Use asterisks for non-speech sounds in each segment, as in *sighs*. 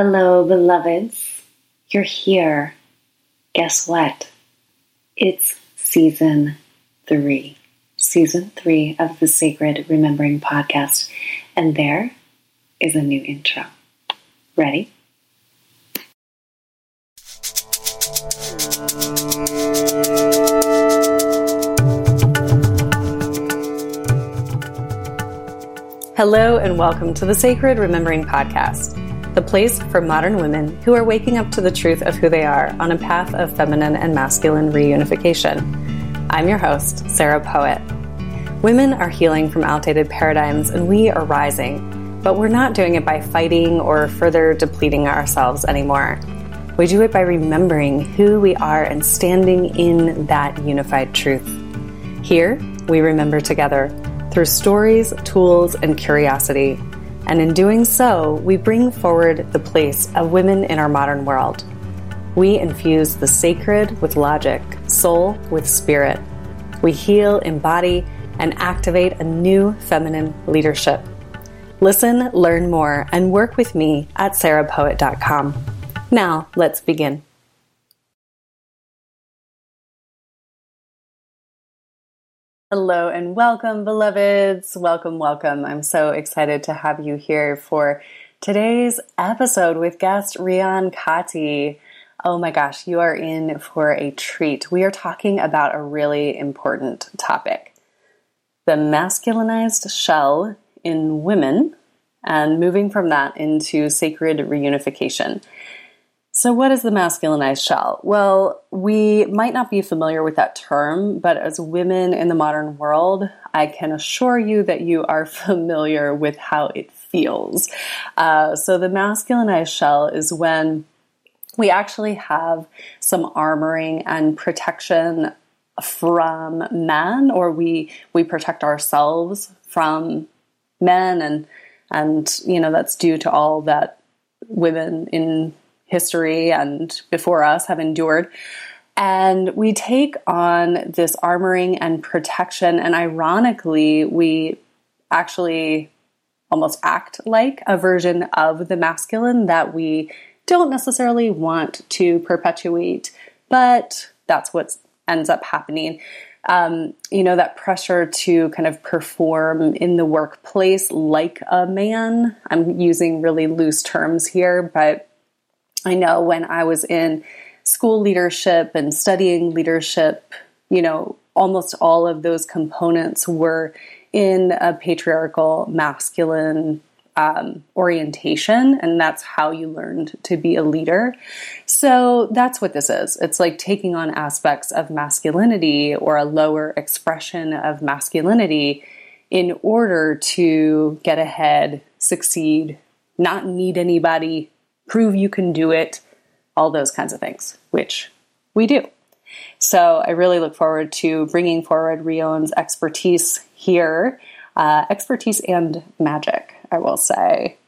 Hello, beloveds. You're here. Guess what? It's season three. Season three of the Sacred Remembering podcast. And there is a new intro. Ready? Hello, and welcome to the Sacred Remembering podcast the place for modern women who are waking up to the truth of who they are on a path of feminine and masculine reunification. I'm your host, Sarah Poet. Women are healing from outdated paradigms and we are rising, but we're not doing it by fighting or further depleting ourselves anymore. We do it by remembering who we are and standing in that unified truth. Here, we remember together through stories, tools, and curiosity and in doing so, we bring forward the place of women in our modern world. We infuse the sacred with logic, soul with spirit. We heal, embody, and activate a new feminine leadership. Listen, learn more, and work with me at sarahpoet.com. Now, let's begin. Hello and welcome, beloveds. Welcome, welcome. I'm so excited to have you here for today's episode with guest Rion Kati. Oh my gosh, you are in for a treat. We are talking about a really important topic the masculinized shell in women and moving from that into sacred reunification. So, what is the masculinized shell? Well, we might not be familiar with that term, but as women in the modern world, I can assure you that you are *laughs* familiar with how it feels. Uh, so, the masculinized shell is when we actually have some armoring and protection from men, or we we protect ourselves from men, and and you know that's due to all that women in history and before us have endured. And we take on this armoring and protection, and ironically, we actually almost act like a version of the masculine that we don't necessarily want to perpetuate, but that's what ends up happening. Um, you know, that pressure to kind of perform in the workplace like a man. I'm using really loose terms here, but I know when I was in school leadership and studying leadership, you know, almost all of those components were in a patriarchal masculine um, orientation, and that's how you learned to be a leader. So that's what this is. It's like taking on aspects of masculinity or a lower expression of masculinity in order to get ahead, succeed, not need anybody, prove you can do it, all those kinds of things, which we do. So I really look forward to bringing forward Rion's expertise here, uh, expertise and magic, I will say.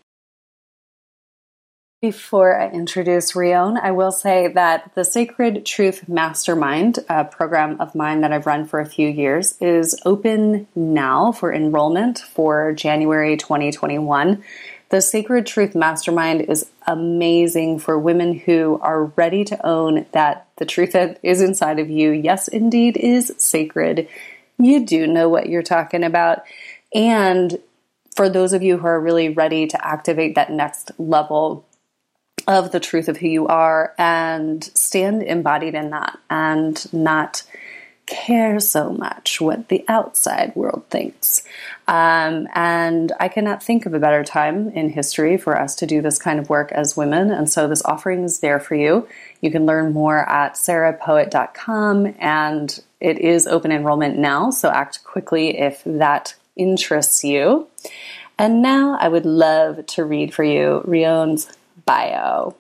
Before I introduce Rion, I will say that the Sacred Truth Mastermind, a program of mine that I've run for a few years, is open now for enrollment for January 2021. The Sacred Truth Mastermind is amazing for women who are ready to own that the truth that is inside of you, yes, indeed, is sacred. You do know what you're talking about. And for those of you who are really ready to activate that next level of the truth of who you are and stand embodied in that and not care so much what the outside world thinks. Um, and I cannot think of a better time in history for us to do this kind of work as women. And so this offering is there for you. You can learn more at sarahpoet.com and it is open enrollment now. So act quickly if that interests you. And now I would love to read for you Rion's bio.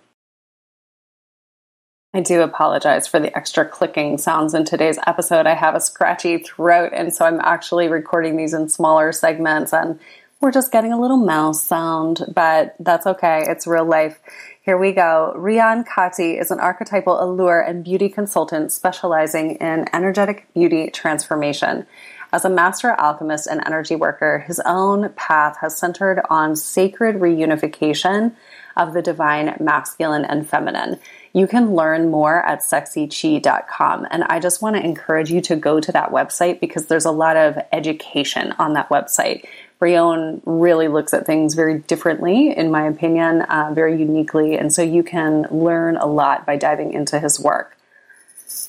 I do apologize for the extra clicking sounds in today's episode. I have a scratchy throat, and so I'm actually recording these in smaller segments, and we're just getting a little mouse sound, but that's okay. It's real life. Here we go. Rion Kati is an archetypal allure and beauty consultant specializing in energetic beauty transformation. As a master alchemist and energy worker, his own path has centered on sacred reunification of the divine masculine and feminine. You can learn more at sexychi.com. And I just want to encourage you to go to that website because there's a lot of education on that website. Rion really looks at things very differently, in my opinion, uh, very uniquely. And so you can learn a lot by diving into his work.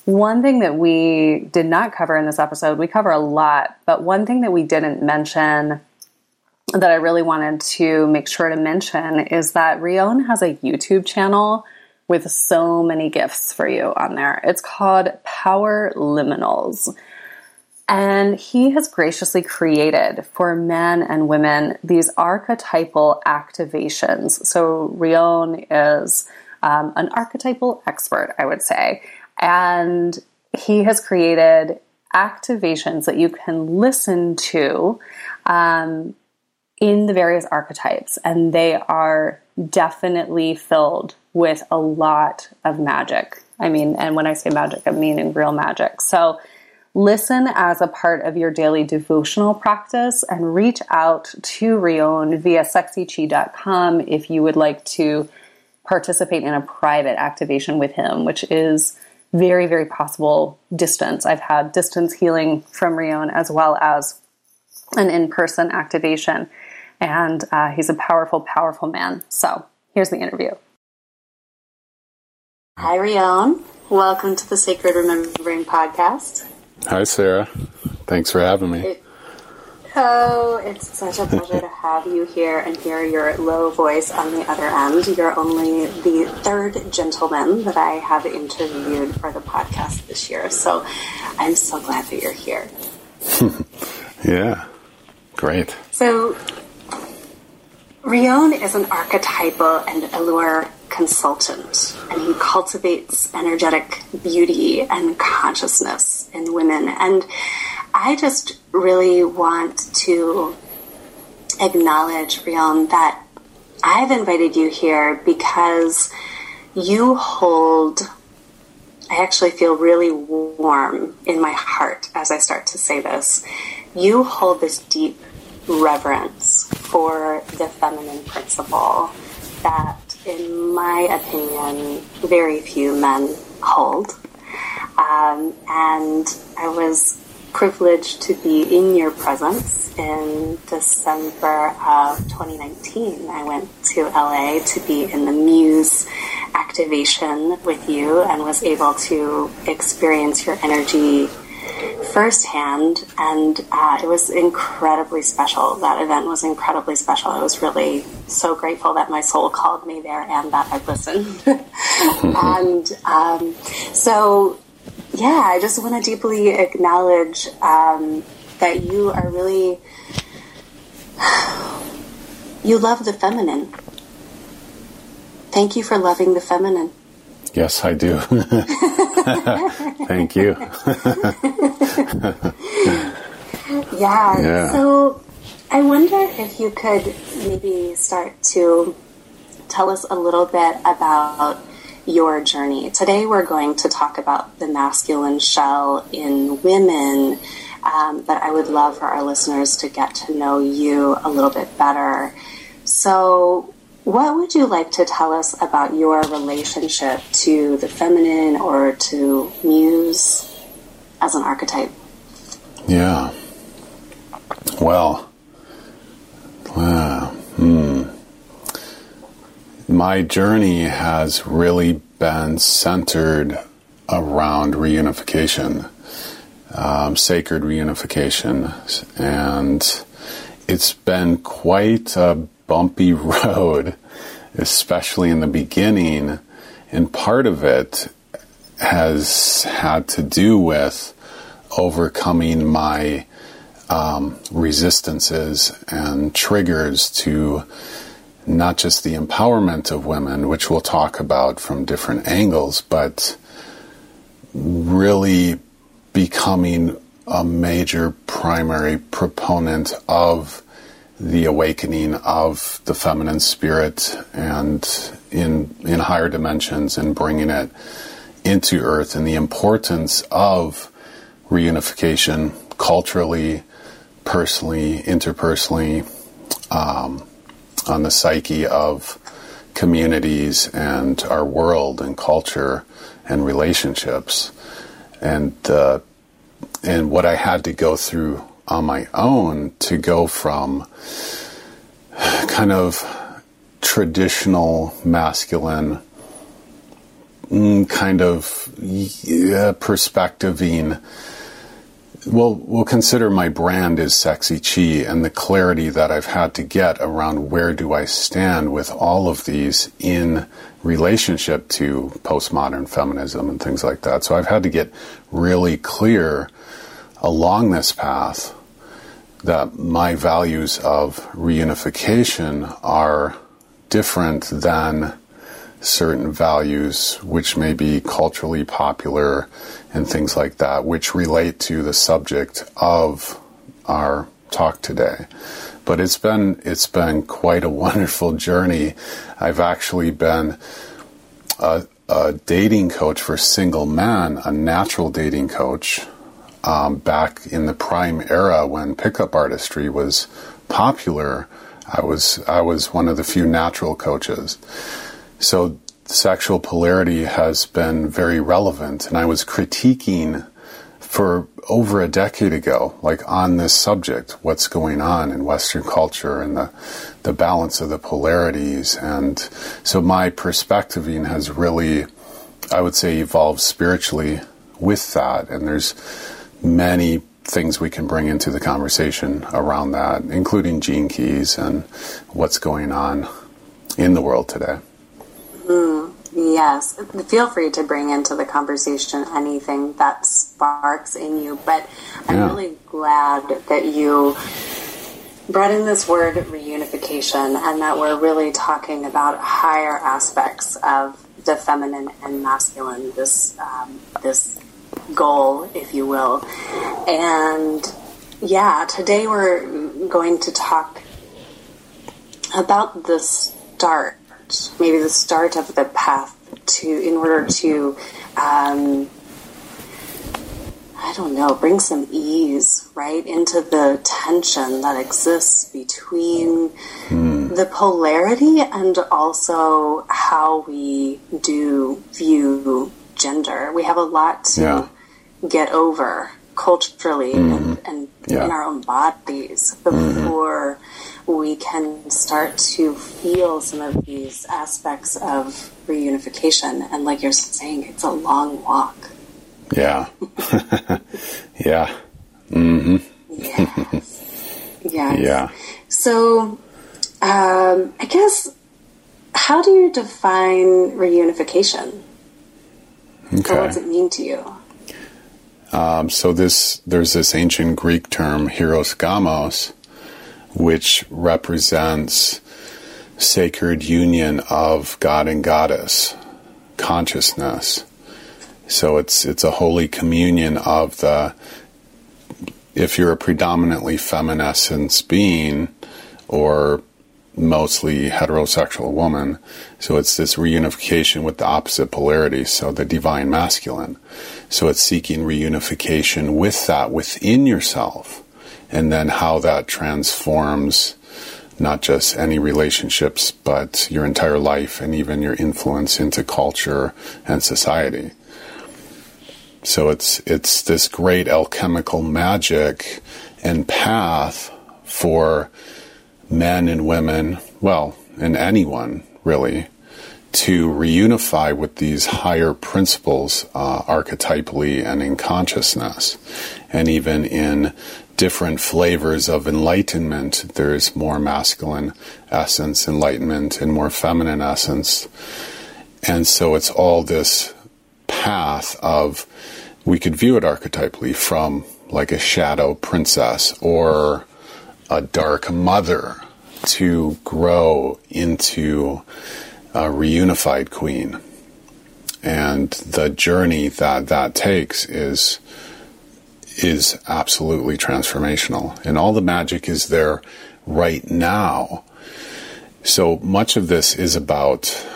One thing that we did not cover in this episode, we cover a lot, but one thing that we didn't mention that I really wanted to make sure to mention is that Rion has a YouTube channel with so many gifts for you on there. It's called Power Liminals. And he has graciously created for men and women these archetypal activations. So, Rion is um, an archetypal expert, I would say. And he has created activations that you can listen to um, in the various archetypes. And they are definitely filled with a lot of magic. I mean, and when I say magic, I mean real magic. So listen as a part of your daily devotional practice and reach out to Rion via sexychi.com if you would like to participate in a private activation with him, which is very, very possible distance. I've had distance healing from Rion as well as an in person activation. And uh, he's a powerful, powerful man. So here's the interview. Hi, Rion. Welcome to the Sacred Remembering podcast. Hi, Sarah. Thanks for having me. It, oh, it's such a pleasure to have you here and hear your low voice on the other end. You're only the third gentleman that I have interviewed for the podcast this year, so I'm so glad that you're here. *laughs* yeah, great. So, Rion is an archetypal and allure consultant, and he cultivates energetic beauty and consciousness in women. And I just really want to acknowledge, Rion, that I've invited you here because you hold, I actually feel really warm in my heart as I start to say this. You hold this deep reverence for the feminine principle that, in my opinion, very few men hold. Um, and I was privileged to be in your presence in December of 2019. I went to LA to be in the Muse activation with you and was able to experience your energy firsthand, and uh, it was incredibly special. That event was incredibly special. I was really so grateful that my soul called me there and that I listened. *laughs* and um, so, yeah, I just want to deeply acknowledge um, that you are really, you love the feminine. Thank you for loving the feminine. Yes, I do. *laughs* Thank you. *laughs* yeah. yeah. So I wonder if you could maybe start to tell us a little bit about your journey. Today we're going to talk about the masculine shell in women, um, but I would love for our listeners to get to know you a little bit better. So, what would you like to tell us about your relationship to the feminine or to muse as an archetype? Yeah. Well, uh, hmm. my journey has really been centered around reunification, um, sacred reunification, and it's been quite a bumpy *laughs* road, especially in the beginning. And part of it has had to do with overcoming my um, resistances and triggers to not just the empowerment of women, which we'll talk about from different angles, but really becoming a major primary proponent of the awakening of the feminine spirit and in in higher dimensions and bringing it into earth and the importance of reunification culturally personally interpersonally um, on the psyche of communities and our world and culture and relationships. And uh, and what I had to go through on my own to go from kind of traditional masculine mm, kind of yeah, perspectiving well, we'll consider my brand is Sexy Chi and the clarity that I've had to get around where do I stand with all of these in relationship to postmodern feminism and things like that. So I've had to get really clear along this path that my values of reunification are different than certain values which may be culturally popular and things like that, which relate to the subject of our talk today. But it's been it's been quite a *laughs* wonderful journey. I've actually been a, a dating coach for single men, a natural dating coach, um, back in the prime era when pickup artistry was popular. I was I was one of the few natural coaches. So sexual polarity has been very relevant, and I was critiquing for over a decade ago, like on this subject, what's going on in Western culture and the the balance of the polarities, and so my perspectiving has really, I would say, evolved spiritually with that, and there's many things we can bring into the conversation around that, including gene keys and what's going on in the world today. Mm, yes, feel free to bring into the conversation anything that sparks in you. But I'm yeah. really glad that you brought in this word reunification and that we're really talking about higher aspects of the feminine and masculine. This um, this goal, if you will, and yeah, today we're going to talk about the start maybe the start of the path to, in order to, um, I don't know, bring some ease, right, into the tension that exists between mm. the polarity and also how we do view gender. We have a lot to yeah. get over culturally mm-hmm. and, and yeah. in our own bodies before mm-hmm. we can start to feel some of these aspects of reunification. And like you're saying, it's a long walk. Yeah. *laughs* yeah. Mm-hmm. yes. yes. Yeah. So, um, I guess, how do you define reunification? Okay. what does it mean to you? Um, so this there's this ancient Greek term hieros gamos, which represents sacred union of God and goddess consciousness. So it's it's a holy communion of the if you're a predominantly feminescence being or mostly heterosexual woman. So it's this reunification with the opposite polarity, so the divine masculine. So it's seeking reunification with that within yourself, and then how that transforms not just any relationships, but your entire life and even your influence into culture and society. So it's it's this great alchemical magic and path for men and women, well, and anyone really, to reunify with these higher principles uh, archetypally and in consciousness, and even in different flavors of enlightenment. There's more masculine essence, enlightenment, and more feminine essence. And so it's all this path of, we could view it archetypally from like a shadow princess or a dark mother to grow into a reunified queen. And the journey that that takes is is absolutely transformational. And all the magic is there right now. So much of this is about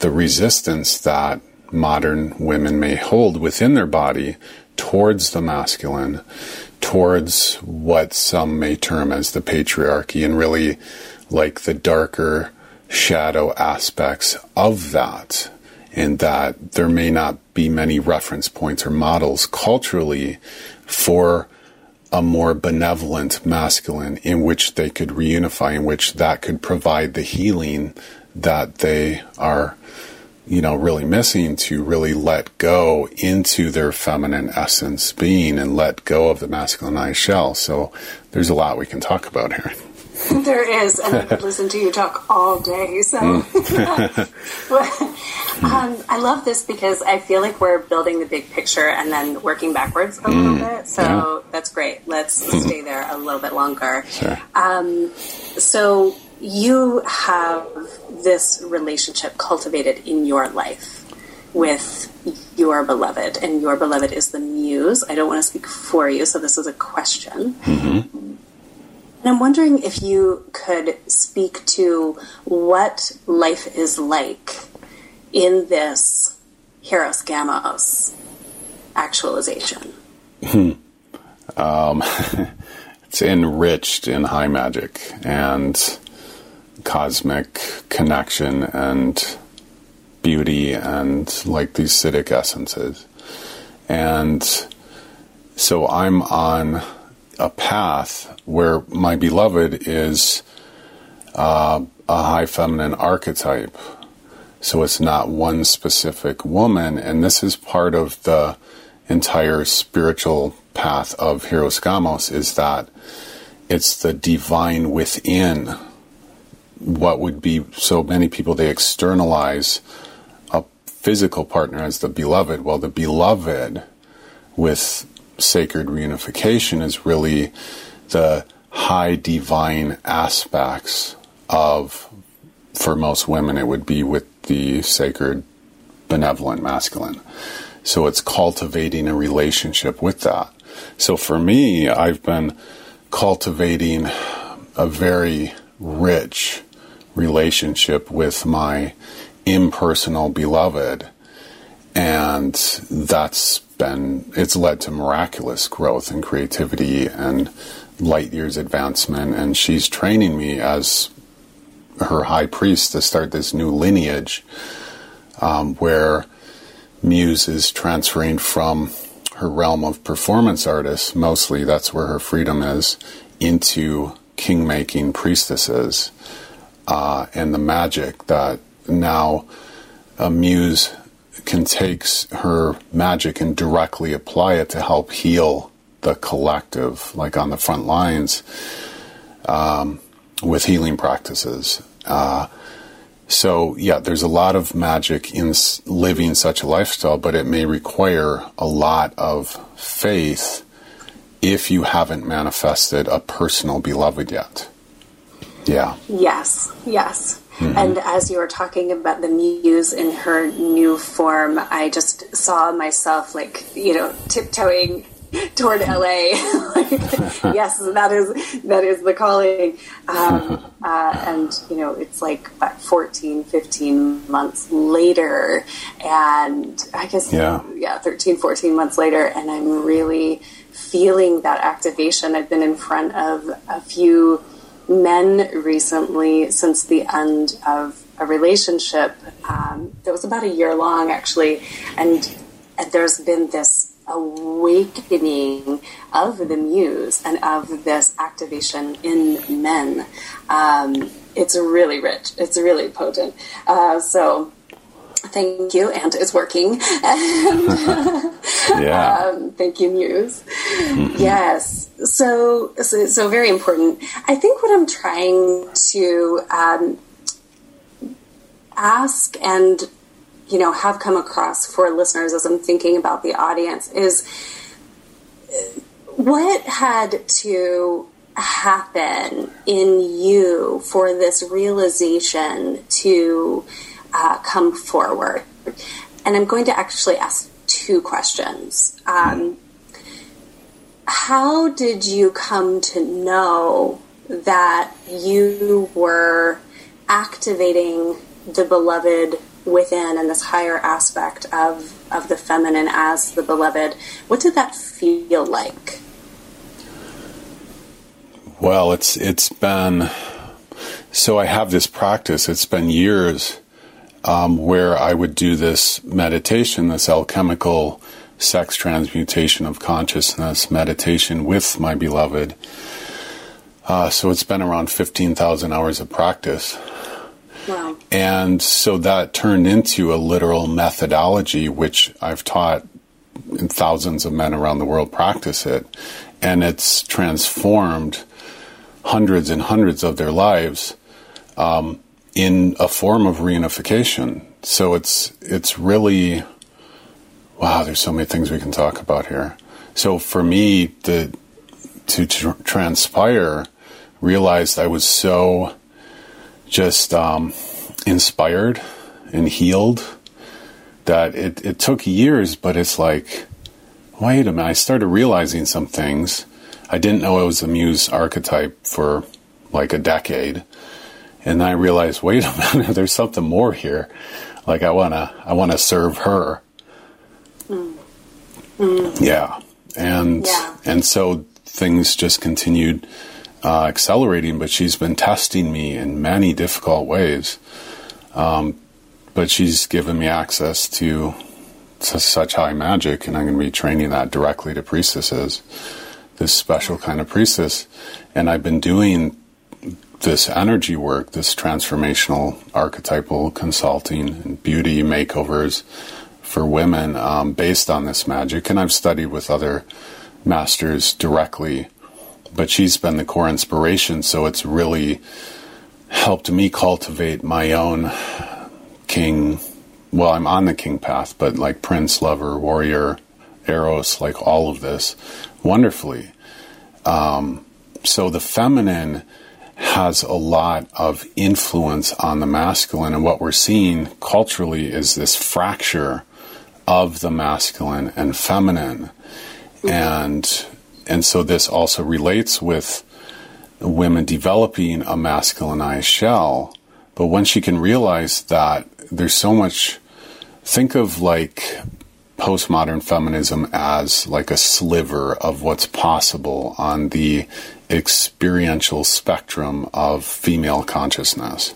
the resistance that modern women may hold within their body towards the masculine towards what some may term as the patriarchy and really like the darker shadow aspects of that, and that there may not be many reference points or models culturally for a more benevolent masculine in which they could reunify, in which that could provide the healing that they are, you know, really missing to really let go into their feminine essence being and let go of the masculinized shell. So there's a lot we can talk about here. *laughs* There is, and I could listen to you talk all day. So, mm. *laughs* um, I love this because I feel like we're building the big picture and then working backwards a mm. little bit. So yeah. that's great. Let's mm-hmm. stay there a little bit longer. Sure. Um, so you have this relationship cultivated in your life with your beloved, and your beloved is the muse. I don't want to speak for you, so this is a question. Mm-hmm. And I'm wondering if you could speak to what life is like in this Hieros Gamos actualization. Hmm. Um, *laughs* it's enriched in high magic and cosmic connection and beauty and like these Siddhic essences. And so I'm on a path where my beloved is uh, a high feminine archetype. So it's not one specific woman, and this is part of the entire spiritual path of Hieros Gamos is that it's the divine within what would be so many people they externalize a physical partner as the beloved. Well, the beloved with sacred reunification is really the high divine aspects of, for most women, it would be with the sacred benevolent masculine. So it's cultivating a relationship with that. So for me, I've been cultivating a very rich relationship with my impersonal beloved. And that's been it's led to miraculous growth and creativity and light years advancement and she's training me as her high priest to start this new lineage um, where muse is transferring from her realm of performance artists mostly that's where her freedom is into king making priestesses uh, and the magic that now a muse can take her magic and directly apply it to help heal the collective, like on the front lines, um, with healing practices. Uh, so, yeah, there's a lot of magic in living such a lifestyle, but it may require a lot of faith if you haven't manifested a personal beloved yet. Yeah. Yes, yes. Mm-hmm. And as you were talking about the muse in her new form, I just saw myself like, you know, tiptoeing toward LA. *laughs* like, yes, that is that is the calling. Um, *laughs* uh, and you know, it's like about 14, 15 months later, and I guess yeah. yeah, 13, 14 months later, and I'm really feeling that activation. I've been in front of a few men recently since the end of a relationship um, that was about a year long, actually, and, and there's been this awakening of the muse and of this activation in men. Um, it's really rich. It's really potent. Uh, so thank you, and it's working. *laughs* and, *laughs* yeah. Um, thank you, Muse. Mm-hmm. Yes. So, so, so, very important. I think what I'm trying to um, ask and you know have come across for listeners as I'm thinking about the audience is what had to happen in you for this realization to uh, come forward. And I'm going to actually ask two questions. Um, how did you come to know that you were activating the beloved within and this higher aspect of, of the feminine as the beloved? What did that feel like? Well, it's it's been so I have this practice. It's been years um, where I would do this meditation, this alchemical sex transmutation of consciousness meditation with my beloved. Uh, so it's been around 15,000 hours of practice. Wow. And so that turned into a literal methodology, which I've taught and thousands of men around the world practice it. And it's transformed hundreds and hundreds of their lives um, in a form of reunification. So it's it's really wow. There's so many things we can talk about here. So for me, the to tr- transpire, realized I was so just um, inspired and healed that it, it took years, but it's like, wait a minute, I started realizing some things. I didn't know I was a muse archetype for like a decade. And then I realized, wait a *laughs* minute, there's something more here. Like I wanna I wanna serve her. Mm. Yeah. And Yeah. and so things just continued uh, accelerating, but she's been testing me in many difficult ways. Um, but she's given me access to, to such high magic, and I'm going to be training that directly to priestesses, this special kind of priestess. And I've been doing this energy work, this transformational archetypal consulting and beauty makeovers for women um, based on this magic. And I've studied with other masters directly, but she's been the core inspiration. So it's really helped me cultivate my own king. Well, I'm on the king path, but like prince, lover, warrior, eros, like all of this wonderfully. Um, so the feminine has a lot of influence on the masculine, and what we're seeing culturally is this fracture of the masculine and feminine, and and so this also relates with women developing a masculinized shell. But when she can realize that there's so much, think of like postmodern feminism as like a sliver of what's possible on the experiential spectrum of female consciousness.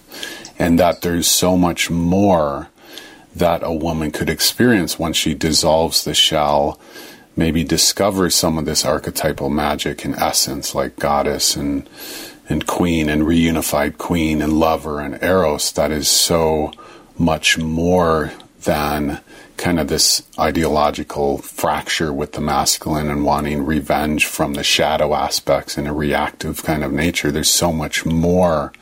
And that there's so much more that a woman could experience once she dissolves the shell, maybe discovers some of this archetypal magic and essence, like goddess and and queen and reunified queen and lover and eros, that is so much more than kind of this ideological fracture with the masculine and wanting revenge from the shadow aspects in a reactive kind of nature. There's so much more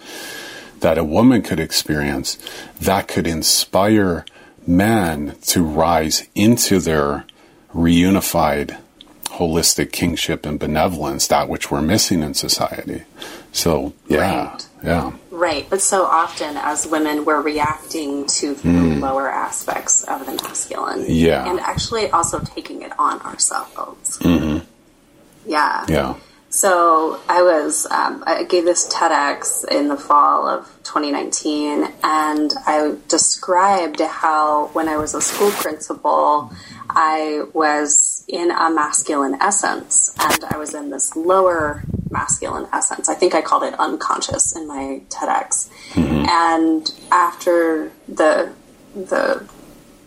that a woman could experience that could inspire men to rise into their reunified holistic kingship and benevolence, that which we're missing in society. So, yeah, Right. yeah. Right, but so often as women, we're reacting to the lower aspects of the masculine. Yeah. And actually also taking it on ourselves. Mhm. Yeah. Yeah. So I was, um, I gave this TEDx in the fall of 2019, and I described how when I was a school principal, I was in a masculine essence, and I was in this lower masculine essence. I think I called it unconscious in my TEDx. And after the the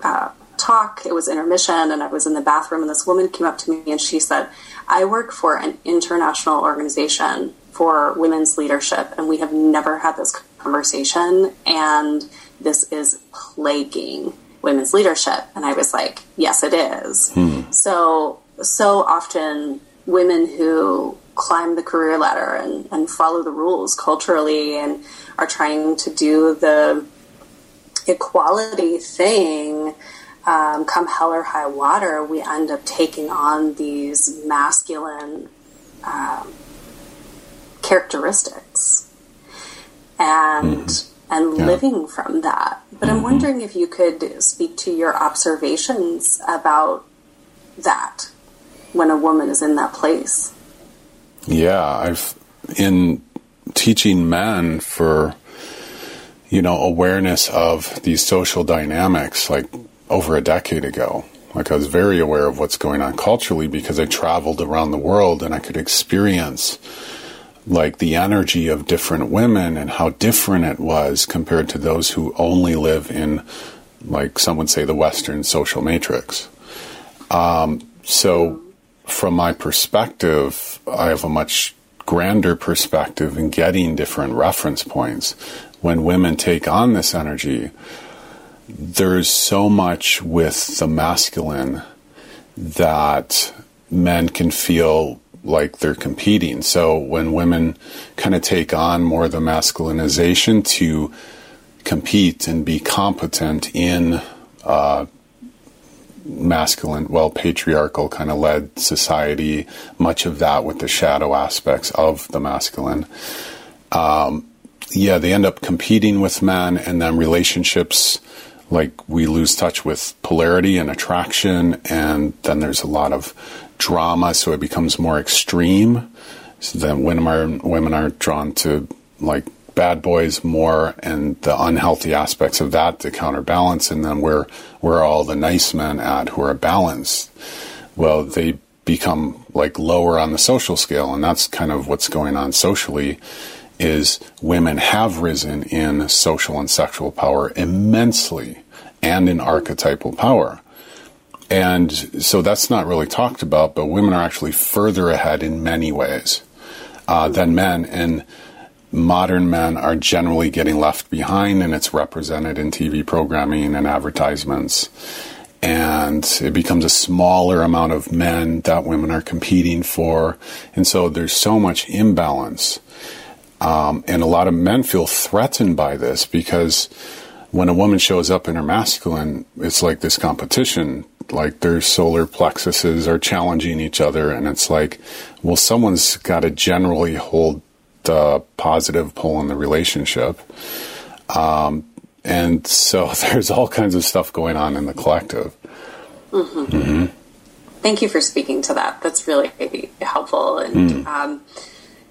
uh, talk. It was intermission, and I was in the bathroom, and this woman came up to me and she said, I work for an international organization for women's leadership, and we have never had this conversation, and this is plaguing women's leadership. And I was like, Yes, it is. Hmm. So, so often women who climb the career ladder and, and follow the rules culturally and are trying to do the equality thing, um, come hell or high water, we end up taking on these masculine um, characteristics and and Yeah. living from that. But I'm wondering if you could speak to your observations about that when a woman is in that place. Yeah, I've in teaching men for you know awareness of these social dynamics like over a decade ago. Like I was very aware of what's going on culturally because I traveled around the world and I could experience like the energy of different women and how different it was compared to those who only live in, like some would say, the Western social matrix. Um, so, from my perspective, I have a much grander perspective in getting different reference points. When women take on this energy, there's so much with the masculine that men can feel like they're competing. So when women kind of take on more of the masculinization to compete and be competent in uh, masculine, well, patriarchal kind of led society, much of that with the shadow aspects of the masculine. Um, yeah, they end up competing with men, and then relationships like we lose touch with polarity and attraction, and then there's a lot of drama, so it becomes more extreme. So then women are women are drawn to like bad boys more and the unhealthy aspects of that to counterbalance and then where where all the nice men at who are balanced well they become like lower on the social scale and that's kind of what's going on socially is women have risen in social and sexual power immensely and in archetypal power and so that's not really talked about but women are actually further ahead in many ways uh, than men and modern men are generally getting left behind, and it's represented in TV programming and advertisements. And it becomes a smaller amount of men that women are competing for. And so there's so much imbalance. Um, and a lot of men feel threatened by this because when a woman shows up in her masculine, it's like this competition. Like their solar plexuses are challenging each other, and it's like, well, someone's got to generally hold the positive pull in the relationship. Um, and so *laughs* there's all kinds of stuff going on in the collective. Mm-hmm. Mm-hmm. Thank you for speaking to that. That's really helpful. And mm. um,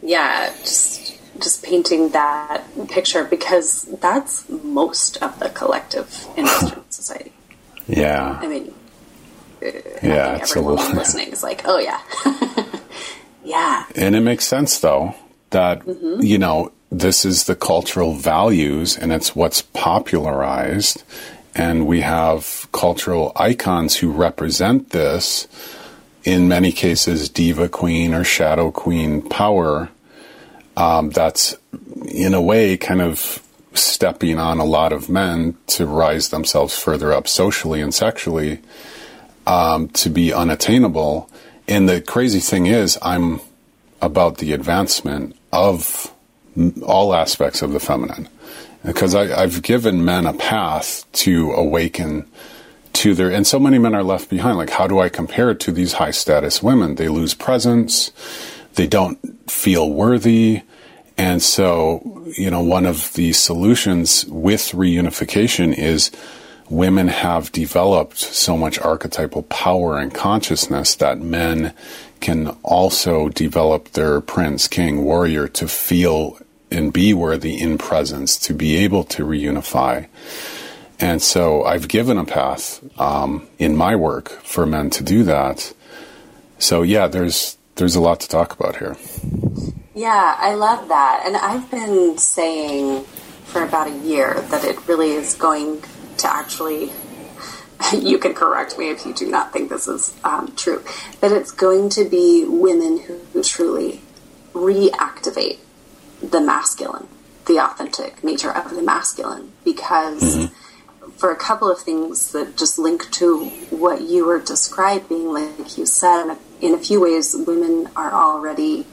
yeah, just just painting that picture because that's most of the collective in Western *sighs* society. Yeah. I mean, yeah, I everyone *laughs* listening is like, oh yeah, *laughs* yeah. And it makes sense though that mm-hmm. you know this is the cultural values and it's what's popularized and we have cultural icons who represent this in many cases diva queen or shadow queen power um, that's in a way kind of stepping on a lot of men to rise themselves further up socially and sexually um, to be unattainable and the crazy thing is i'm about the advancement of all aspects of the feminine. Because I, have given men a path to awaken to their, and so many men are left behind. Like, how do I compare it to these high status women? They lose presence, they don't feel worthy. And so, you know, one of the solutions with reunification is women have developed so much archetypal power and consciousness that men can also develop their prince, king, warrior to feel and be worthy in presence, to be able to reunify. And so I've given a path um, in my work for men to do that. So yeah, there's there's a lot to talk about here. Yeah, I love that, and I've been saying for about a year that it really is going to actually *laughs* you can correct me if you do not think this is um, true, but it's going to be women who, truly reactivate the masculine, the authentic nature of the masculine, because mm-hmm. for a couple of things that just link to what you were describing, like you said, in a, in a few ways, women are already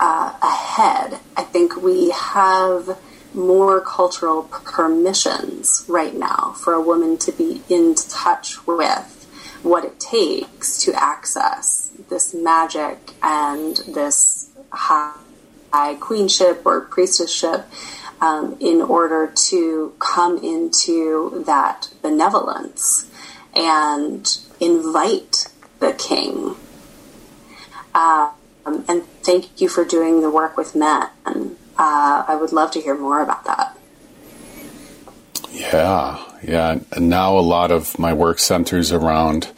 uh, ahead. I think we have more cultural permissions right now for a woman to be in touch with what it takes to access this magic and this high, high queenship or priestessship um, in order to come into that benevolence and invite the king. Um, and thank you for doing the work with men uh, I would love to hear more about that. Yeah, yeah. And now a lot of my work centers around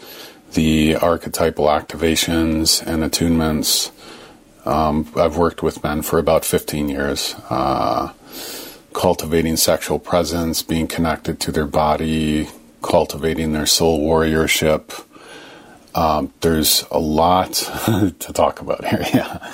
the archetypal activations and attunements Um, I've worked with men for about 15 years, uh, cultivating sexual presence, being connected to their body, cultivating their soul warriorship. Um, there's a lot *laughs* to talk about here. *laughs* Yeah.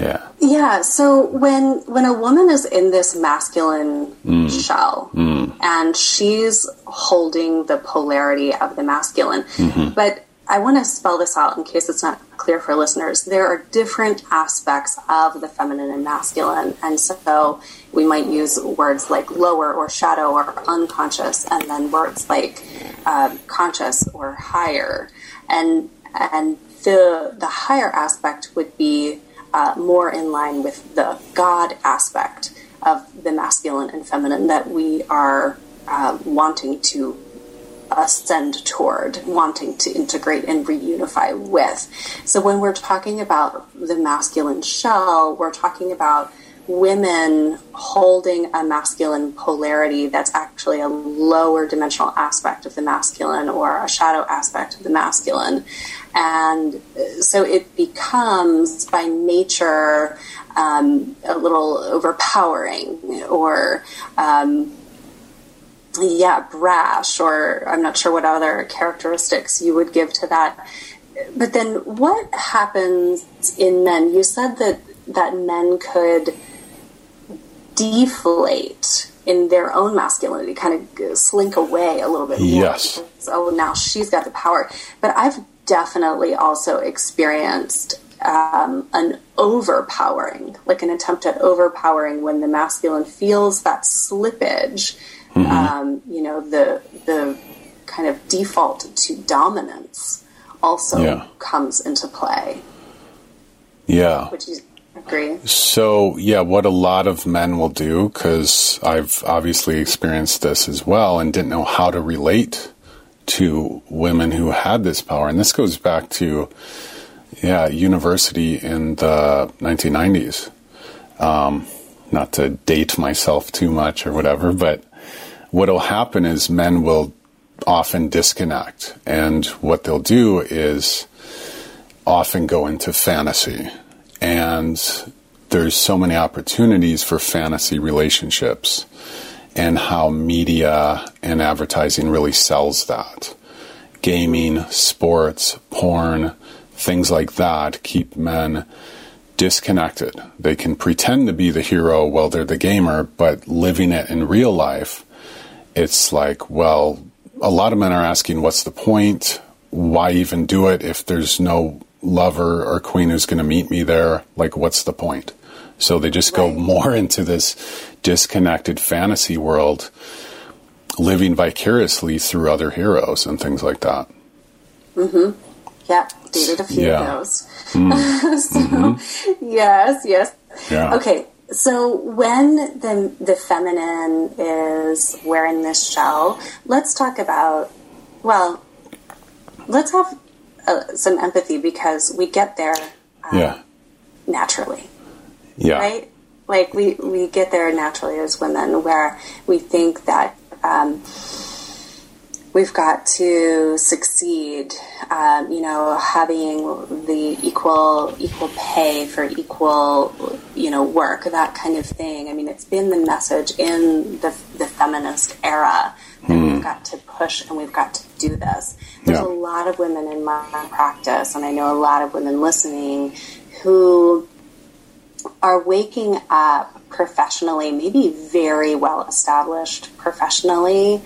Yeah. Yeah. So when when a woman is in this masculine mm. shell mm. and she's holding the polarity of the masculine, mm-hmm. but I want to spell this out in case it's not clear for listeners. There are different aspects of the feminine and masculine, and so we might use words like lower or shadow or unconscious, and then words like uh, conscious or higher, and and the the higher aspect would be uh, more in line with the God aspect of the masculine and feminine that we are uh, wanting to ascend toward, wanting to integrate and reunify with. So when we're talking about the masculine shell, we're talking about women holding a masculine polarity that's actually a lower dimensional aspect of the masculine or a shadow aspect of the masculine. And so it becomes by nature um, a little overpowering or. Um, yeah, brash, or I'm not sure what other characteristics you would give to that. But then, what happens in men? You said that that men could deflate in their own masculinity, kind of slink away a little bit. Yes. oh, now she's got the power. But I've definitely also experienced um, an overpowering, like an attempt at overpowering when the masculine feels that slippage. Mm-hmm. Um, you know, the the kind of default to dominance also yeah. comes into play. Yeah. Would you So, yeah, what a lot of men will do, because I've obviously experienced this as well and didn't know how to relate to women who had this power. And this goes back to, yeah, university in the 1990s. Um, not to date myself too much or whatever, but what'll happen is men will often disconnect. And what they'll do is often go into fantasy. And there's so many opportunities for fantasy relationships and how media and advertising really sells that. Gaming, sports, porn, things like that keep men disconnected. They can pretend to be the hero while they're the gamer, but living it in real life, it's like, well, a lot of men are asking, what's the point? Why even do it if there's no lover or queen who's going to meet me there? Like, what's the point? So they just go right. more *laughs* into this disconnected fantasy world, living vicariously through other heroes and things like that. Mm-hmm. Yeah, dated a few yeah. of those. Mm. *laughs* so, mm-hmm. yes, yes. Yeah. Okay, so when the the feminine is wearing this shell, let's talk about. Well, let's have uh, some empathy because we get there. Um, yeah. Naturally. Yeah. Right. Like we we get there naturally as women, where we think that. Um, we've got to succeed. Um, you know, having the equal equal pay for equal you know work, that kind of thing. I mean, it's been the message in the the feminist era that mm. we've got to push and we've got to do this. There's yeah. a lot of women in my practice, and I know a lot of women listening who are waking up professionally, maybe very well established professionally,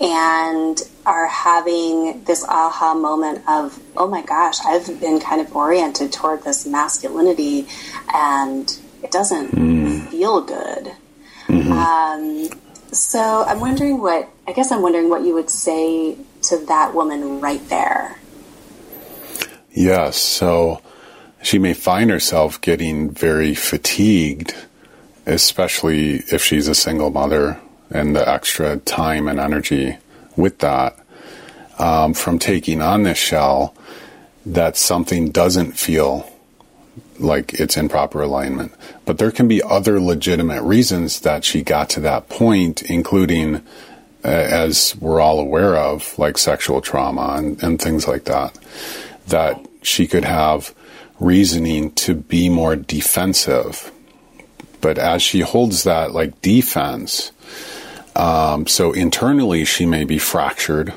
and are having this aha moment of, oh my gosh, I've been kind of oriented toward this masculinity and it doesn't mm. feel good. Mm-hmm. Um, so I'm wondering what, I guess I'm wondering what you would say to that woman right there. Yes. So she may find herself getting very fatigued, especially if she's a single mother and the extra time and energy with that um, from taking on this shell that something doesn't feel like it's in proper alignment. But there can be other legitimate reasons that she got to that point, including, as we're all aware of, like sexual trauma and, and things like that, that she could have reasoning to be more defensive. But as she holds that like defense, um, so internally she may be fractured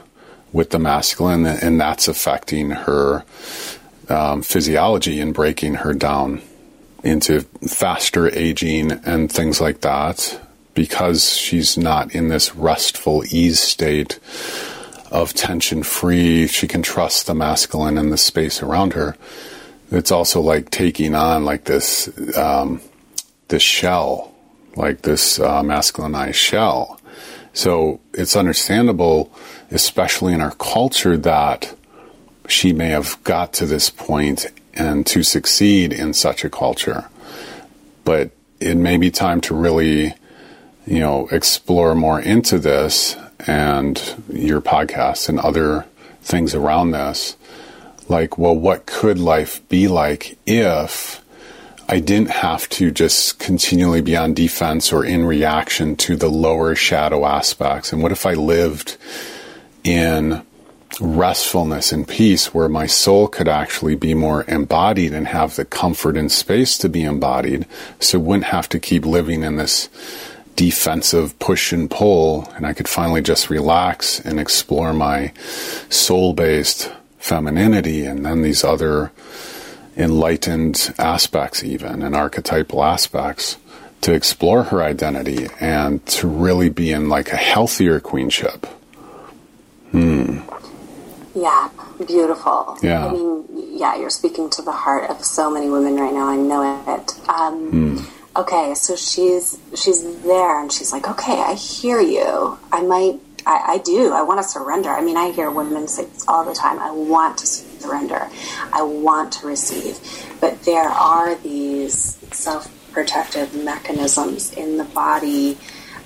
with the masculine, and that's affecting her um, physiology and breaking her down into faster aging and things like that because she's not in this restful ease state of tension free. She can trust the masculine and the space around her. It's also like taking on like this um, this shell, like this uh, masculinized shell. So it's understandable, especially in our culture, that she may have got to this point and to succeed in such a culture. But it may be time to really, you know, explore more into this and your podcast and other things around this. Like, well, what could life be like if I didn't have to just continually be on defense or in reaction to the lower shadow aspects? And what if I lived in restfulness and peace where my soul could actually be more embodied and have the comfort and space to be embodied so wouldn't have to keep living in this defensive push and pull and I could finally just relax and explore my soul based femininity and then these other enlightened aspects even and archetypal aspects to explore her identity and to really be in like a healthier queenship. Hmm. Yeah, beautiful. Yeah. I mean, yeah, you're speaking to the heart of so many women right now. I know it. Um, Hmm. Okay, so she's she's there, and she's like, "Okay, I hear you. I might, I, I do. I want to surrender. I mean, I hear women say this all the time. I want to surrender. I want to receive, but there are these self-protective mechanisms in the body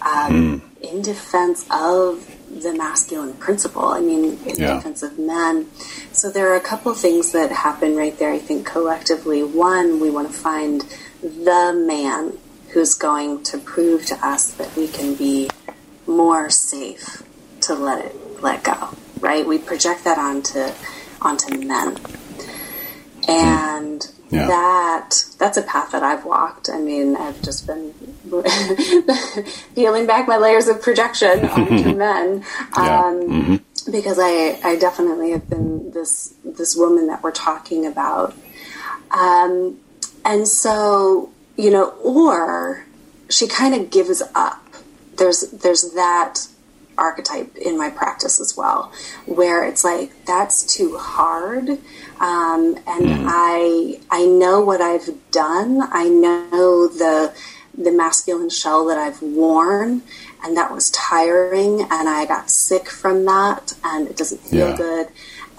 um, in defense of the masculine principle. I mean, in Yeah. defense of men. So there are a couple things that happen right there. I think collectively, one, we want to find the man who's going to prove to us that we can be more safe to let it let go. Right? We project that onto onto men, and Yeah. that that's a path that I've walked. I mean, I've just been *laughs* peeling back my layers of projection *laughs* onto men. Yeah. Um, because I, I definitely have been this this woman that we're talking about. Um, and so, you know, or she kind of gives up. There's there's that archetype in my practice as well, where it's like that's too hard, um, and I I know what I've done. I know the the masculine shell that I've worn, and that was tiring, and I got sick from that, and it doesn't feel Yeah. good.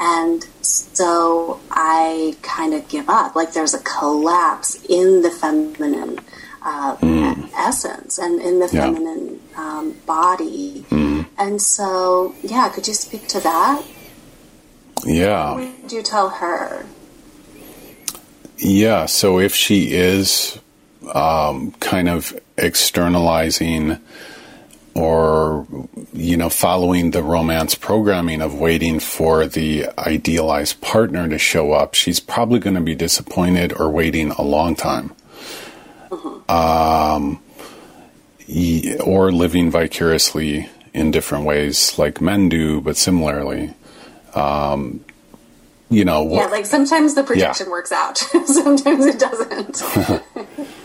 And so I kind of give up. Like there's a collapse in the feminine uh, essence and in the Yeah. feminine um, body. And so, yeah, could you speak to that? Yeah. What you tell her? Yeah. So if she is um, kind of externalizing or, you know, following the romance programming of waiting for the idealized partner to show up, she's probably going to be disappointed or waiting a long time. Um, or living vicariously in different ways, like men do, but similarly. Um, you know, Yeah, like sometimes the projection works out, *laughs* sometimes it doesn't. *laughs*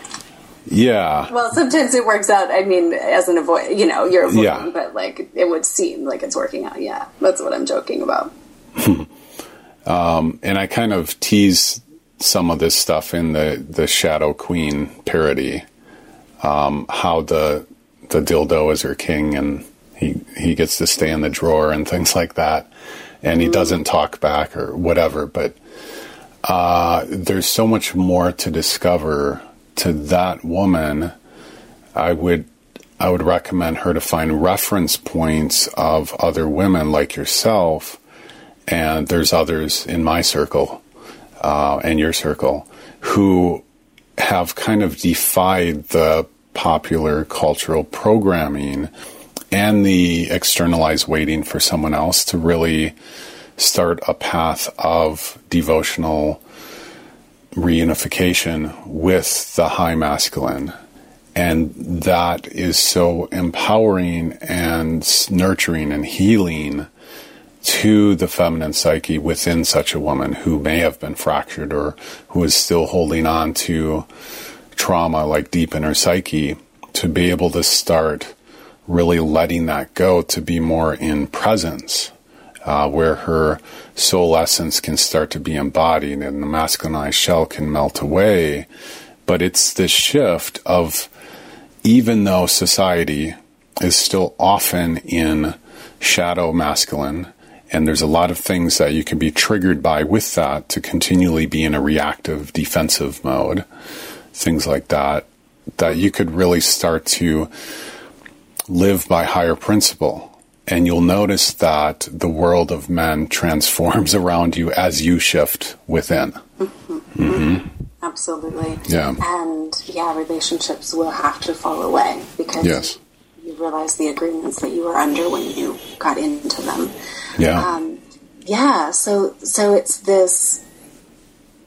yeah. well, sometimes it works out. I mean, as an avoid, you know, you're avoiding, Yeah. but like it would seem like it's working out. Yeah, that's what I'm joking about. *laughs* and I kind of tease some of this stuff in the the Shadow Queen parody. Um, how the the dildo is her king, and he he gets to stay in the drawer and things like that, and he doesn't talk back or whatever. But uh, there's so much more to discover to that woman. I would I would recommend her to find reference points of other women like yourself and there's others in my circle uh, and your circle who have kind of defied the popular cultural programming and the externalized waiting for someone else to really start a path of devotional reunification with the high masculine. And that is so empowering and nurturing and healing to the feminine psyche within such a woman who may have been fractured or who is still holding on to trauma like deep in her psyche to be able to start really letting that go to be more in presence uh, where her soul essence can start to be embodied and the masculinized shell can melt away but it's this shift of even though society is still often in shadow masculine and there's a lot of things that you can be triggered by with that to continually be in a reactive defensive mode, things like that, that you could really start to live by higher principle. And you'll notice that the world of men transforms *laughs* around you as you shift within. Mm-hmm. Mm-hmm. Absolutely. Yeah. And yeah, relationships will have to fall away because yes. you realize the agreements that you were under when you got into them. Yeah. Um, yeah. So so it's this.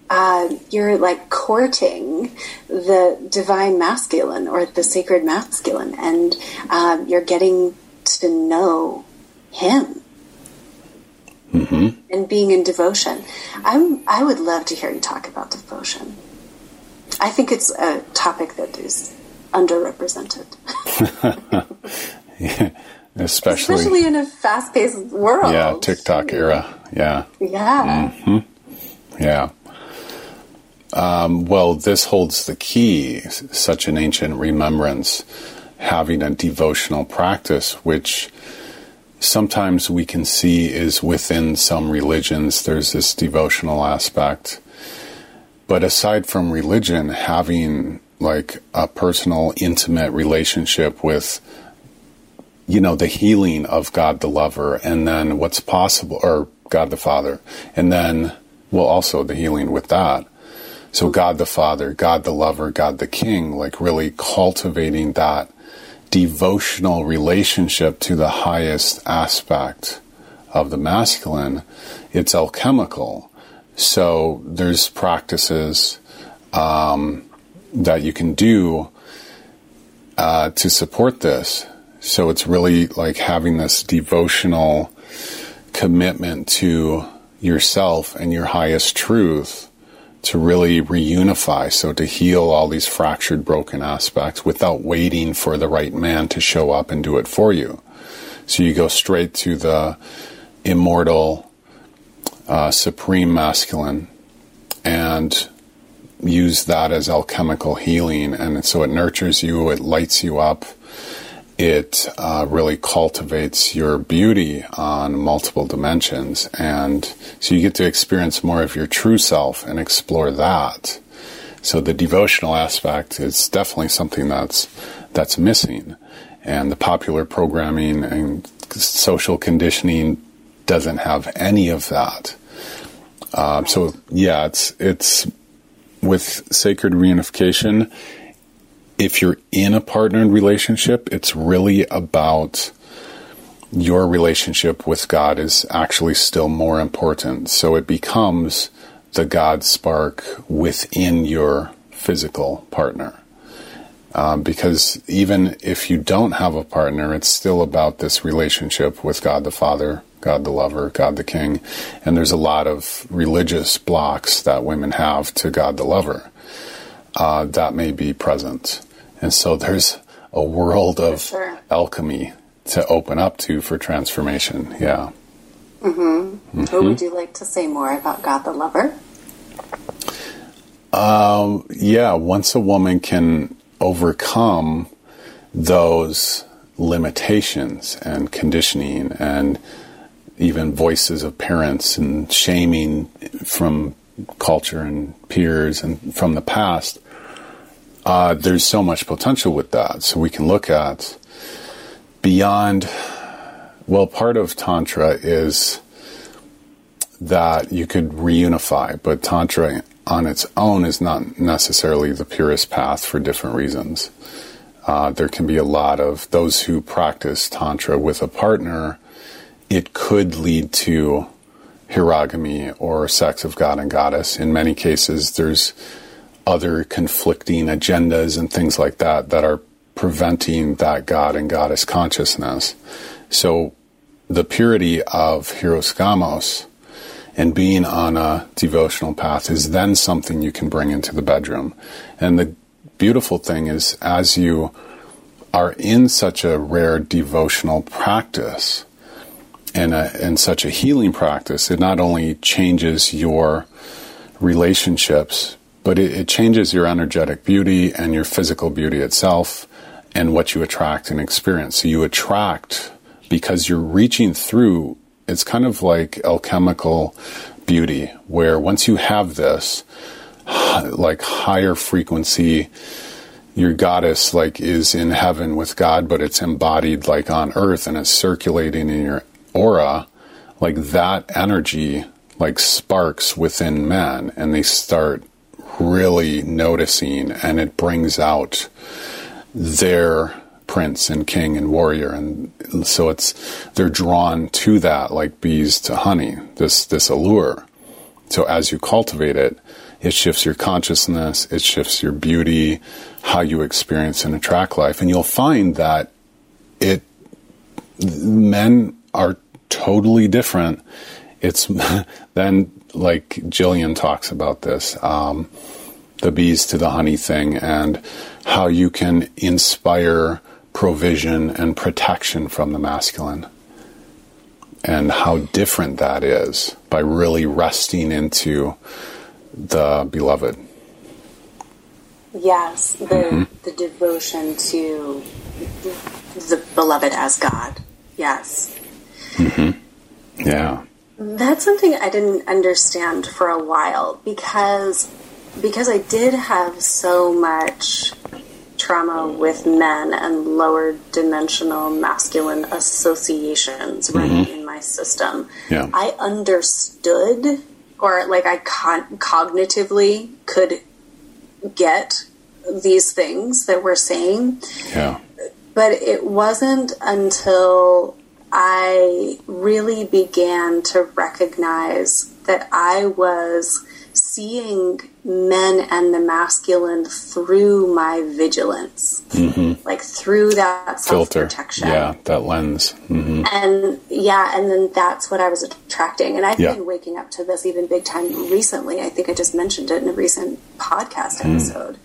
Uh, you're like courting the divine masculine or the sacred masculine, and um, you're getting to know him mm-hmm. and being in devotion. I'm. I would love to hear you talk about devotion. I think it's a topic that is underrepresented. yeah *laughs* especially especially in a fast-paced world. Yeah, TikTok era. Yeah. Yeah. Mm-hmm. Yeah. Um, well, this holds the key, such an ancient remembrance, having a devotional practice, which sometimes we can see is within some religions, there's this devotional aspect. But aside from religion, having like a personal, intimate relationship with you know, the healing of God the lover and then what's possible, or God the Father, and then, well, also the healing with that. So God the Father, God the lover, God the King, like really cultivating that devotional relationship to the highest aspect of the masculine, it's alchemical. So there's practices um, that you can do uh, to support this. So it's really like having this devotional commitment to yourself and your highest truth to really reunify. So to heal all these fractured, broken aspects without waiting for the right man to show up and do it for you. So you go straight to the immortal, uh, supreme masculine and use that as alchemical healing. And so it nurtures you, it lights you up it uh, really cultivates your beauty on multiple dimensions. And so you get to experience more of your true self and explore that. So the devotional aspect is definitely something that's that's missing, and the popular programming and social conditioning doesn't have any of that. Uh, so yeah, it's it's with sacred reunification if you're in a partnered relationship, it's really about your relationship with God is actually still more important. So it becomes the God spark within your physical partner. Um, because even if you don't have a partner, it's still about this relationship with God the Father, God the Lover, God the King. And there's a lot of religious blocks that women have to God the Lover. Uh, that may be present. And so there's a world of sure. alchemy to open up to for transformation. Yeah. Mm-hmm. Mm-hmm. would you like to say more about God the Lover? Um, yeah, once a woman can overcome those limitations and conditioning and even voices of parents and shaming from culture and peers and from the past, uh, there's so much potential with that. So we can look at beyond, well, part of Tantra is that you could reunify, but Tantra on its own is not necessarily the purest path for different reasons. Uh, there can be a lot of those who practice Tantra with a partner, it could lead to hierogamy or sex of god and goddess. In many cases, there's other conflicting agendas and things like that that are preventing that god and goddess consciousness. So the purity of Hieros Gamos and being on a devotional path is then something you can bring into the bedroom. And the beautiful thing is, as you are in such a rare devotional practice and, a, and such a healing practice, it not only changes your relationships, but it, it changes your energetic beauty and your physical beauty itself and what you attract and experience. So you attract because you're reaching through. It's kind of like alchemical beauty, where once you have this, like higher frequency, your goddess like is in heaven with God, but it's embodied like on earth and it's circulating in your aura, like that energy like sparks within men and they start really noticing and it brings out their prince and king and warrior and so it's they're drawn to that like bees to honey this this allure. So as you cultivate it it shifts your consciousness it shifts your beauty how you experience and attract life and you'll find that it men are totally different. It's *laughs* then like Jillian talks about this um, the bees to the honey thing and how you can inspire provision and protection from the masculine. And how different that is by really resting into the beloved. Yes, the mm-hmm. the devotion to the beloved as God. Yes. Mm-hmm. Yeah. That's something I didn't understand for a while because because I did have so much trauma with men and lower dimensional masculine associations running mm-hmm. in my system, yeah. I understood or like I con- cognitively could get these things that we're saying. Yeah. But it wasn't until I really began to recognize that I was seeing men and the masculine through my vigilance, mm-hmm. like through that filter, protection. Yeah, that lens. Mm-hmm. And yeah, and then that's what I was attracting. And I've yeah. been waking up to this even big time recently. I think I just mentioned it in a recent podcast mm. episode.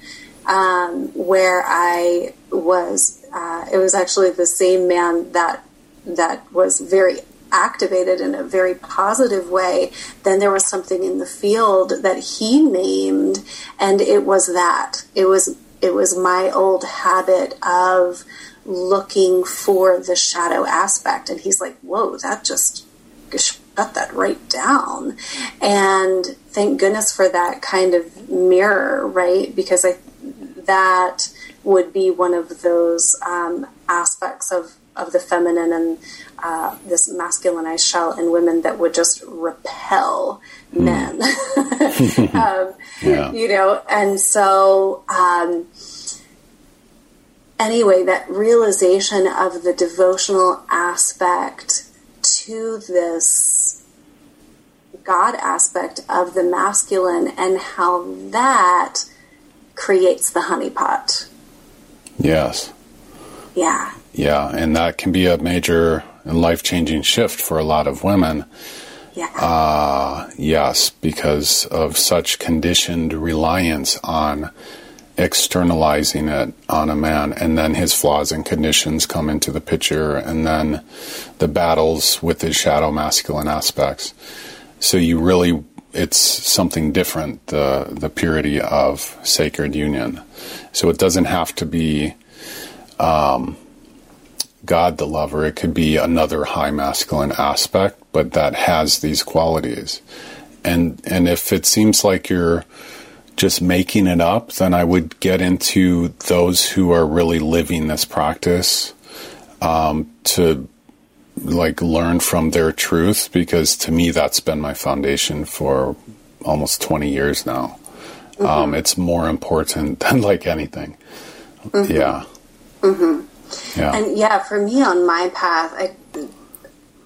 Um, where I was, uh, it was actually the same man that that was very activated in a very positive way, then there was something in the field that he named, and it was that. It was it was my old habit of looking for the shadow aspect, and he's like, "Whoa, that just." Shut that right down, and thank goodness for that kind of mirror, right? Because I that would be one of those um, aspects of of the feminine and uh, this masculinized shell in women that would just repel mm. men. *laughs* *laughs* um, yeah. You know, and so um, anyway, that realization of the devotional aspect to this God aspect of the masculine and how that creates the honeypot. Yes. Yeah. Yeah, and that can be a major and life changing shift for a lot of women. Yeah. Uh, yes, because of such conditioned reliance on externalizing it on a man, and then his flaws and conditions come into the picture, and then the battles with his shadow masculine aspects. So you really, it's something different, the, the purity of sacred union. So it doesn't have to be. Um, God the lover. It could be another high masculine aspect, but that has these qualities. And and if it seems like you're just making it up, then I would get into those who are really living this practice um, to like learn from their truth because to me that's been my foundation for almost 20 years now. Mm-hmm. Um, it's more important *laughs* than like anything. Mm-hmm. Yeah. Mm-hmm. Yeah. And yeah, for me on my path, I,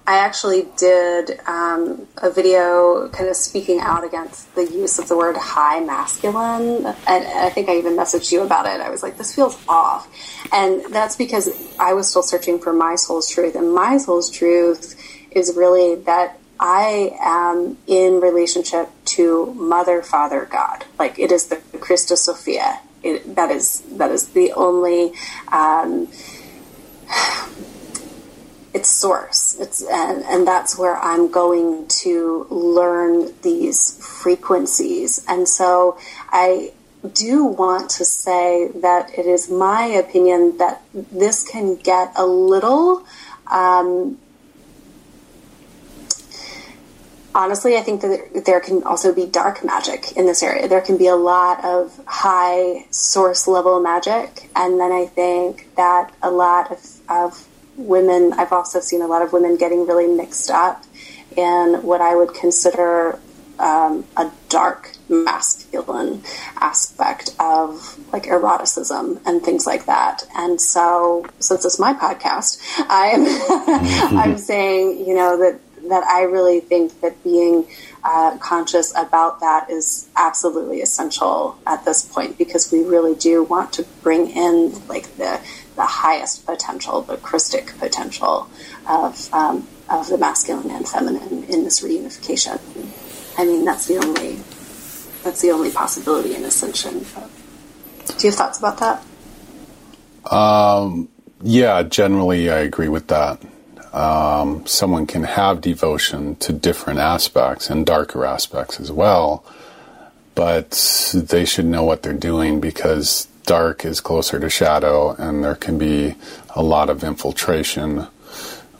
I actually did um, a video kind of speaking out against the use of the word high masculine. And I think I even messaged you about it. I was like, this feels off. And that's because I was still searching for my soul's truth. And my soul's truth is really that I am in relationship to Mother, Father, God. Like it is the Christus Sophia. It, that is that is the only. Um, source. It's and, and that's where I'm going to learn these frequencies. And so I do want to say that it is my opinion that this can get a little um, honestly, I think that there can also be dark magic in this area. There can be a lot of high source level magic, and then I think that a lot of, of women, I've also seen a lot of women getting really mixed up in what I would consider um, a dark masculine aspect of like eroticism and things like that. And so, since it's my podcast, I'm *laughs* I'm saying you know that that I really think that being uh, conscious about that is absolutely essential at this point because we really do want to bring in like the the highest potential, the Christic potential of of the masculine and feminine in this reunification. I mean, that's the only that's the only possibility in ascension. Do you have thoughts about that? Um, yeah, generally I agree with that. Um, someone can have devotion to different aspects and darker aspects as well, but they should know what they're doing because dark is closer to shadow, and there can be a lot of infiltration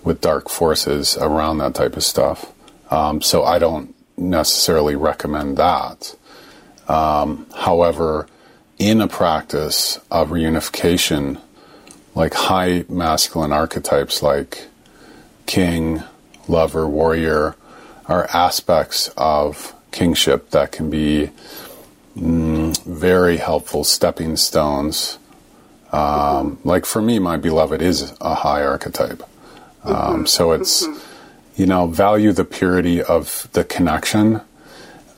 with dark forces around that type of stuff. Um, so I don't necessarily recommend that. Um, however, in a practice of reunification, like high masculine archetypes like king, lover, warrior, are aspects of kingship that can be mm, very helpful stepping stones. Um, like for me, my beloved is a high archetype. Um, mm-hmm. So it's, mm-hmm. you know, value the purity of the connection.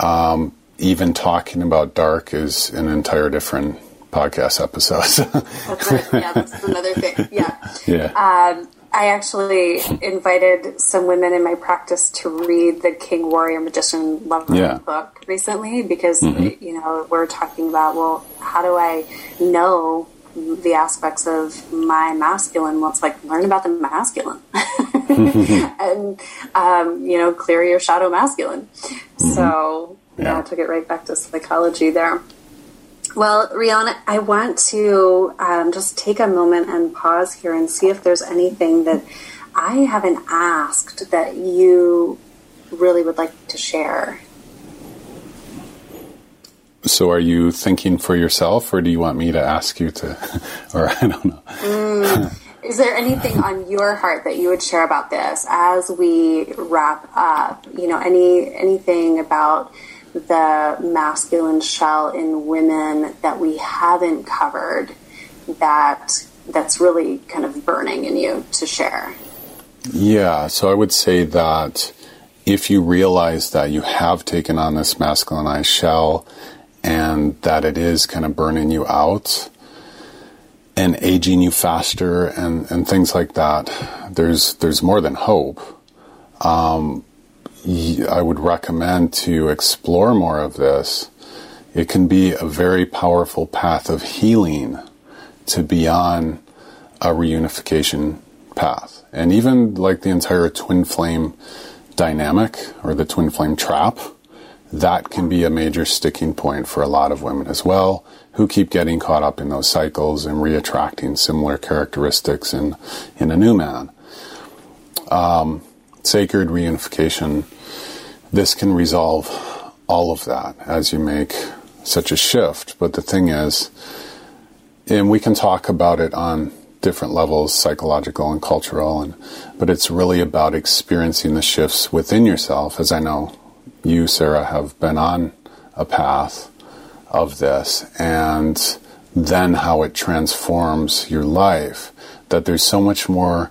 Um, even talking about dark is an entire different podcast episode. *laughs* that's right. Yeah, that's another thing. Yeah. Yeah. I actually invited some women in my practice to read the King Warrior Magician Lover yeah. book recently because mm-hmm. you know we're talking about well how do I know the aspects of my masculine well it's like learn about the masculine *laughs* and um, you know clear your shadow masculine mm-hmm. so yeah. yeah I took it right back to psychology there well, Rion, I want to um, just take a moment and pause here and see if there's anything that I haven't asked that you really would like to share. So, are you thinking for yourself, or do you want me to ask you to? *laughs* or I don't know. Mm. Is there anything on your heart that you would share about this as we wrap up? You know, any anything about the masculine shell in women that we haven't covered that that's really kind of burning in you to share? Yeah, so I would say that if you realize that you have taken on this masculinized shell and that it is kind of burning you out and aging you faster and, and things like that, there's there's more than hope. Um, I would recommend to explore more of this. It can be a very powerful path of healing to be on a reunification path. And even like the entire twin flame dynamic or the twin flame trap, that can be a major sticking point for a lot of women as well who keep getting caught up in those cycles and reattracting similar characteristics in, in a new man. Um, sacred reunification, this can resolve all of that as you make such a shift. But the thing is, and we can talk about it on different levels, psychological and cultural, and but it's really about experiencing the shifts within yourself, as I know you, Sarah, have been on a path of this, and then how it transforms your life. That there's so much more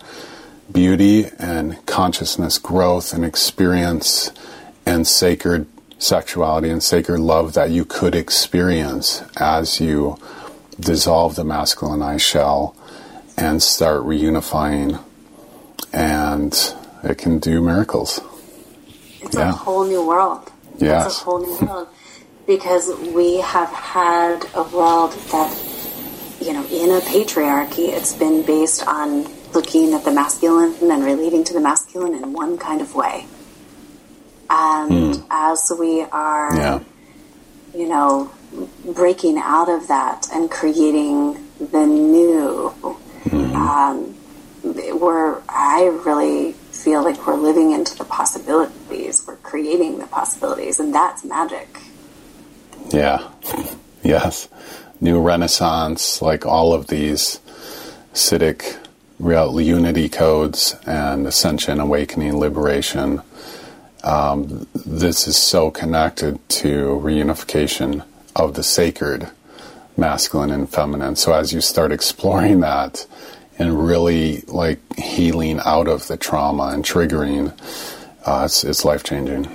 beauty and consciousness growth and experience and sacred sexuality and sacred love that you could experience as you dissolve the masculine I shell and start reunifying. And it can do miracles. It's yeah. a whole new world. Yes. It's a whole new *laughs* world. because we have had a world that, you know, in a patriarchy, it's been based on looking at the masculine and relating to the masculine in one kind of way. And mm. as we are, yeah. you know, breaking out of that and creating the new, mm-hmm. um, we're, I really feel like we're living into the possibilities. We're creating the possibilities, and that's magic. Yeah. Yes. New Renaissance, like all of these Siddhic real unity codes and ascension, awakening, liberation. Um, this is so connected to reunification of the sacred, masculine and feminine. So as you start exploring that and really like healing out of the trauma and triggering, uh, it's, it's life changing.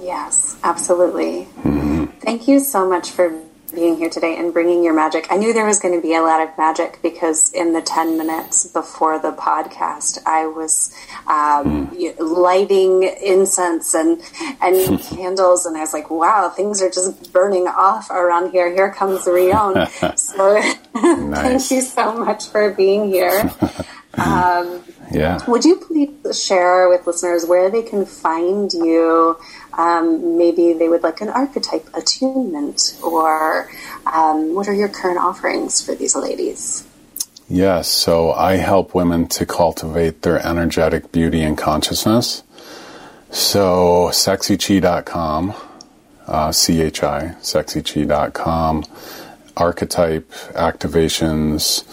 Yes, absolutely. Mm-hmm. Thank you so much for being here today and bringing your magic. I knew there was going to be a lot of magic because in the 10 minutes before the podcast, I was um, mm. lighting incense and, and *laughs* candles, and I was like, wow, things are just burning off around here. Here comes Rion. *laughs* so *laughs* thank you so much for being here. Um, yeah. Would you please share with listeners where they can find you? Um, maybe they would like an archetype attunement, or um, what are your current offerings for these ladies? Yes, so I help women to cultivate their energetic beauty and consciousness. So, sexychi.com, uh, C-H-I, sexychi.com, archetype activations,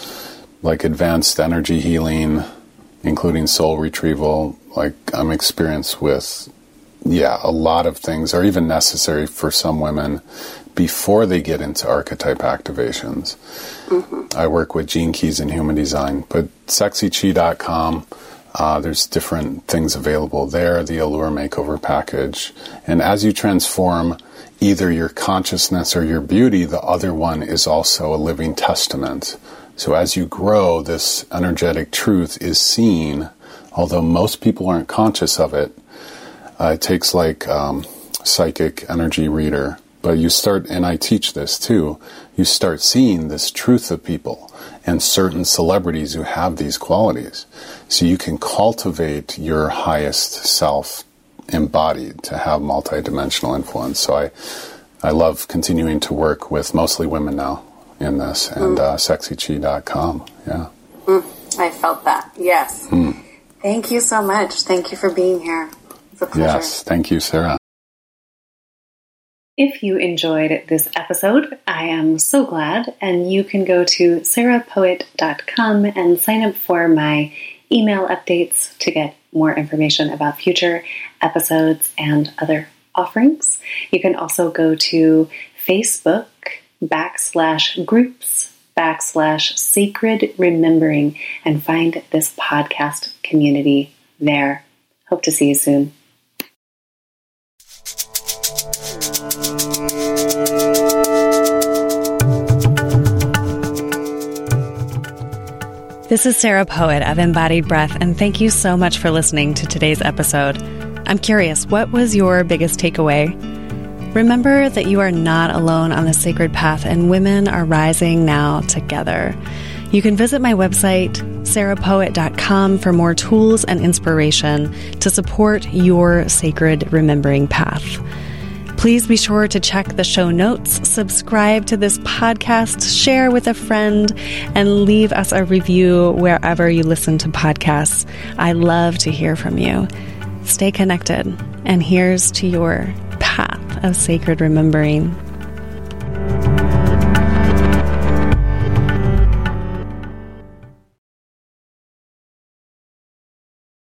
like advanced energy healing, including soul retrieval. Like, I'm experienced with yeah, a lot of things are even necessary for some women before they get into archetype activations. Mm-hmm. I work with Gene Keys in human design, but sexychi.com, uh, there's different things available there, the Allure Makeover package. And as you transform either your consciousness or your beauty, the other one is also a living testament. So as you grow, this energetic truth is seen, although most people aren't conscious of it uh, it takes like um, psychic energy reader, but you start, and I teach this too. You start seeing this truth of people and certain celebrities who have these qualities, so you can cultivate your highest self embodied to have multidimensional influence. So I, I love continuing to work with mostly women now in this, and mm. uh, sexychi.com. Yeah. Mm, I felt that. Yes. Mm. Thank you so much. Thank you for being here a pleasure. Yes, thank you, Sarah. If you enjoyed this episode, I am so glad, and you can go to sarahpoet.com and sign up for my email updates to get more information about future episodes and other offerings. You can also go to Facebook backslash groups backslash sacred remembering and find this podcast community there. Hope to see you soon. This is Sarah Poet of Embodied Breath, and thank you so much for listening to today's episode. I'm curious, what was your biggest takeaway? Remember that you are not alone on the sacred path, and women are rising now together. You can visit my website, sarahpoet.com, for more tools and inspiration to support your sacred remembering path. Please be sure to check the show notes, subscribe to this podcast, share with a friend, and leave us a review wherever you listen to podcasts. I love to hear from you. Stay connected, and here's to your path of sacred remembering.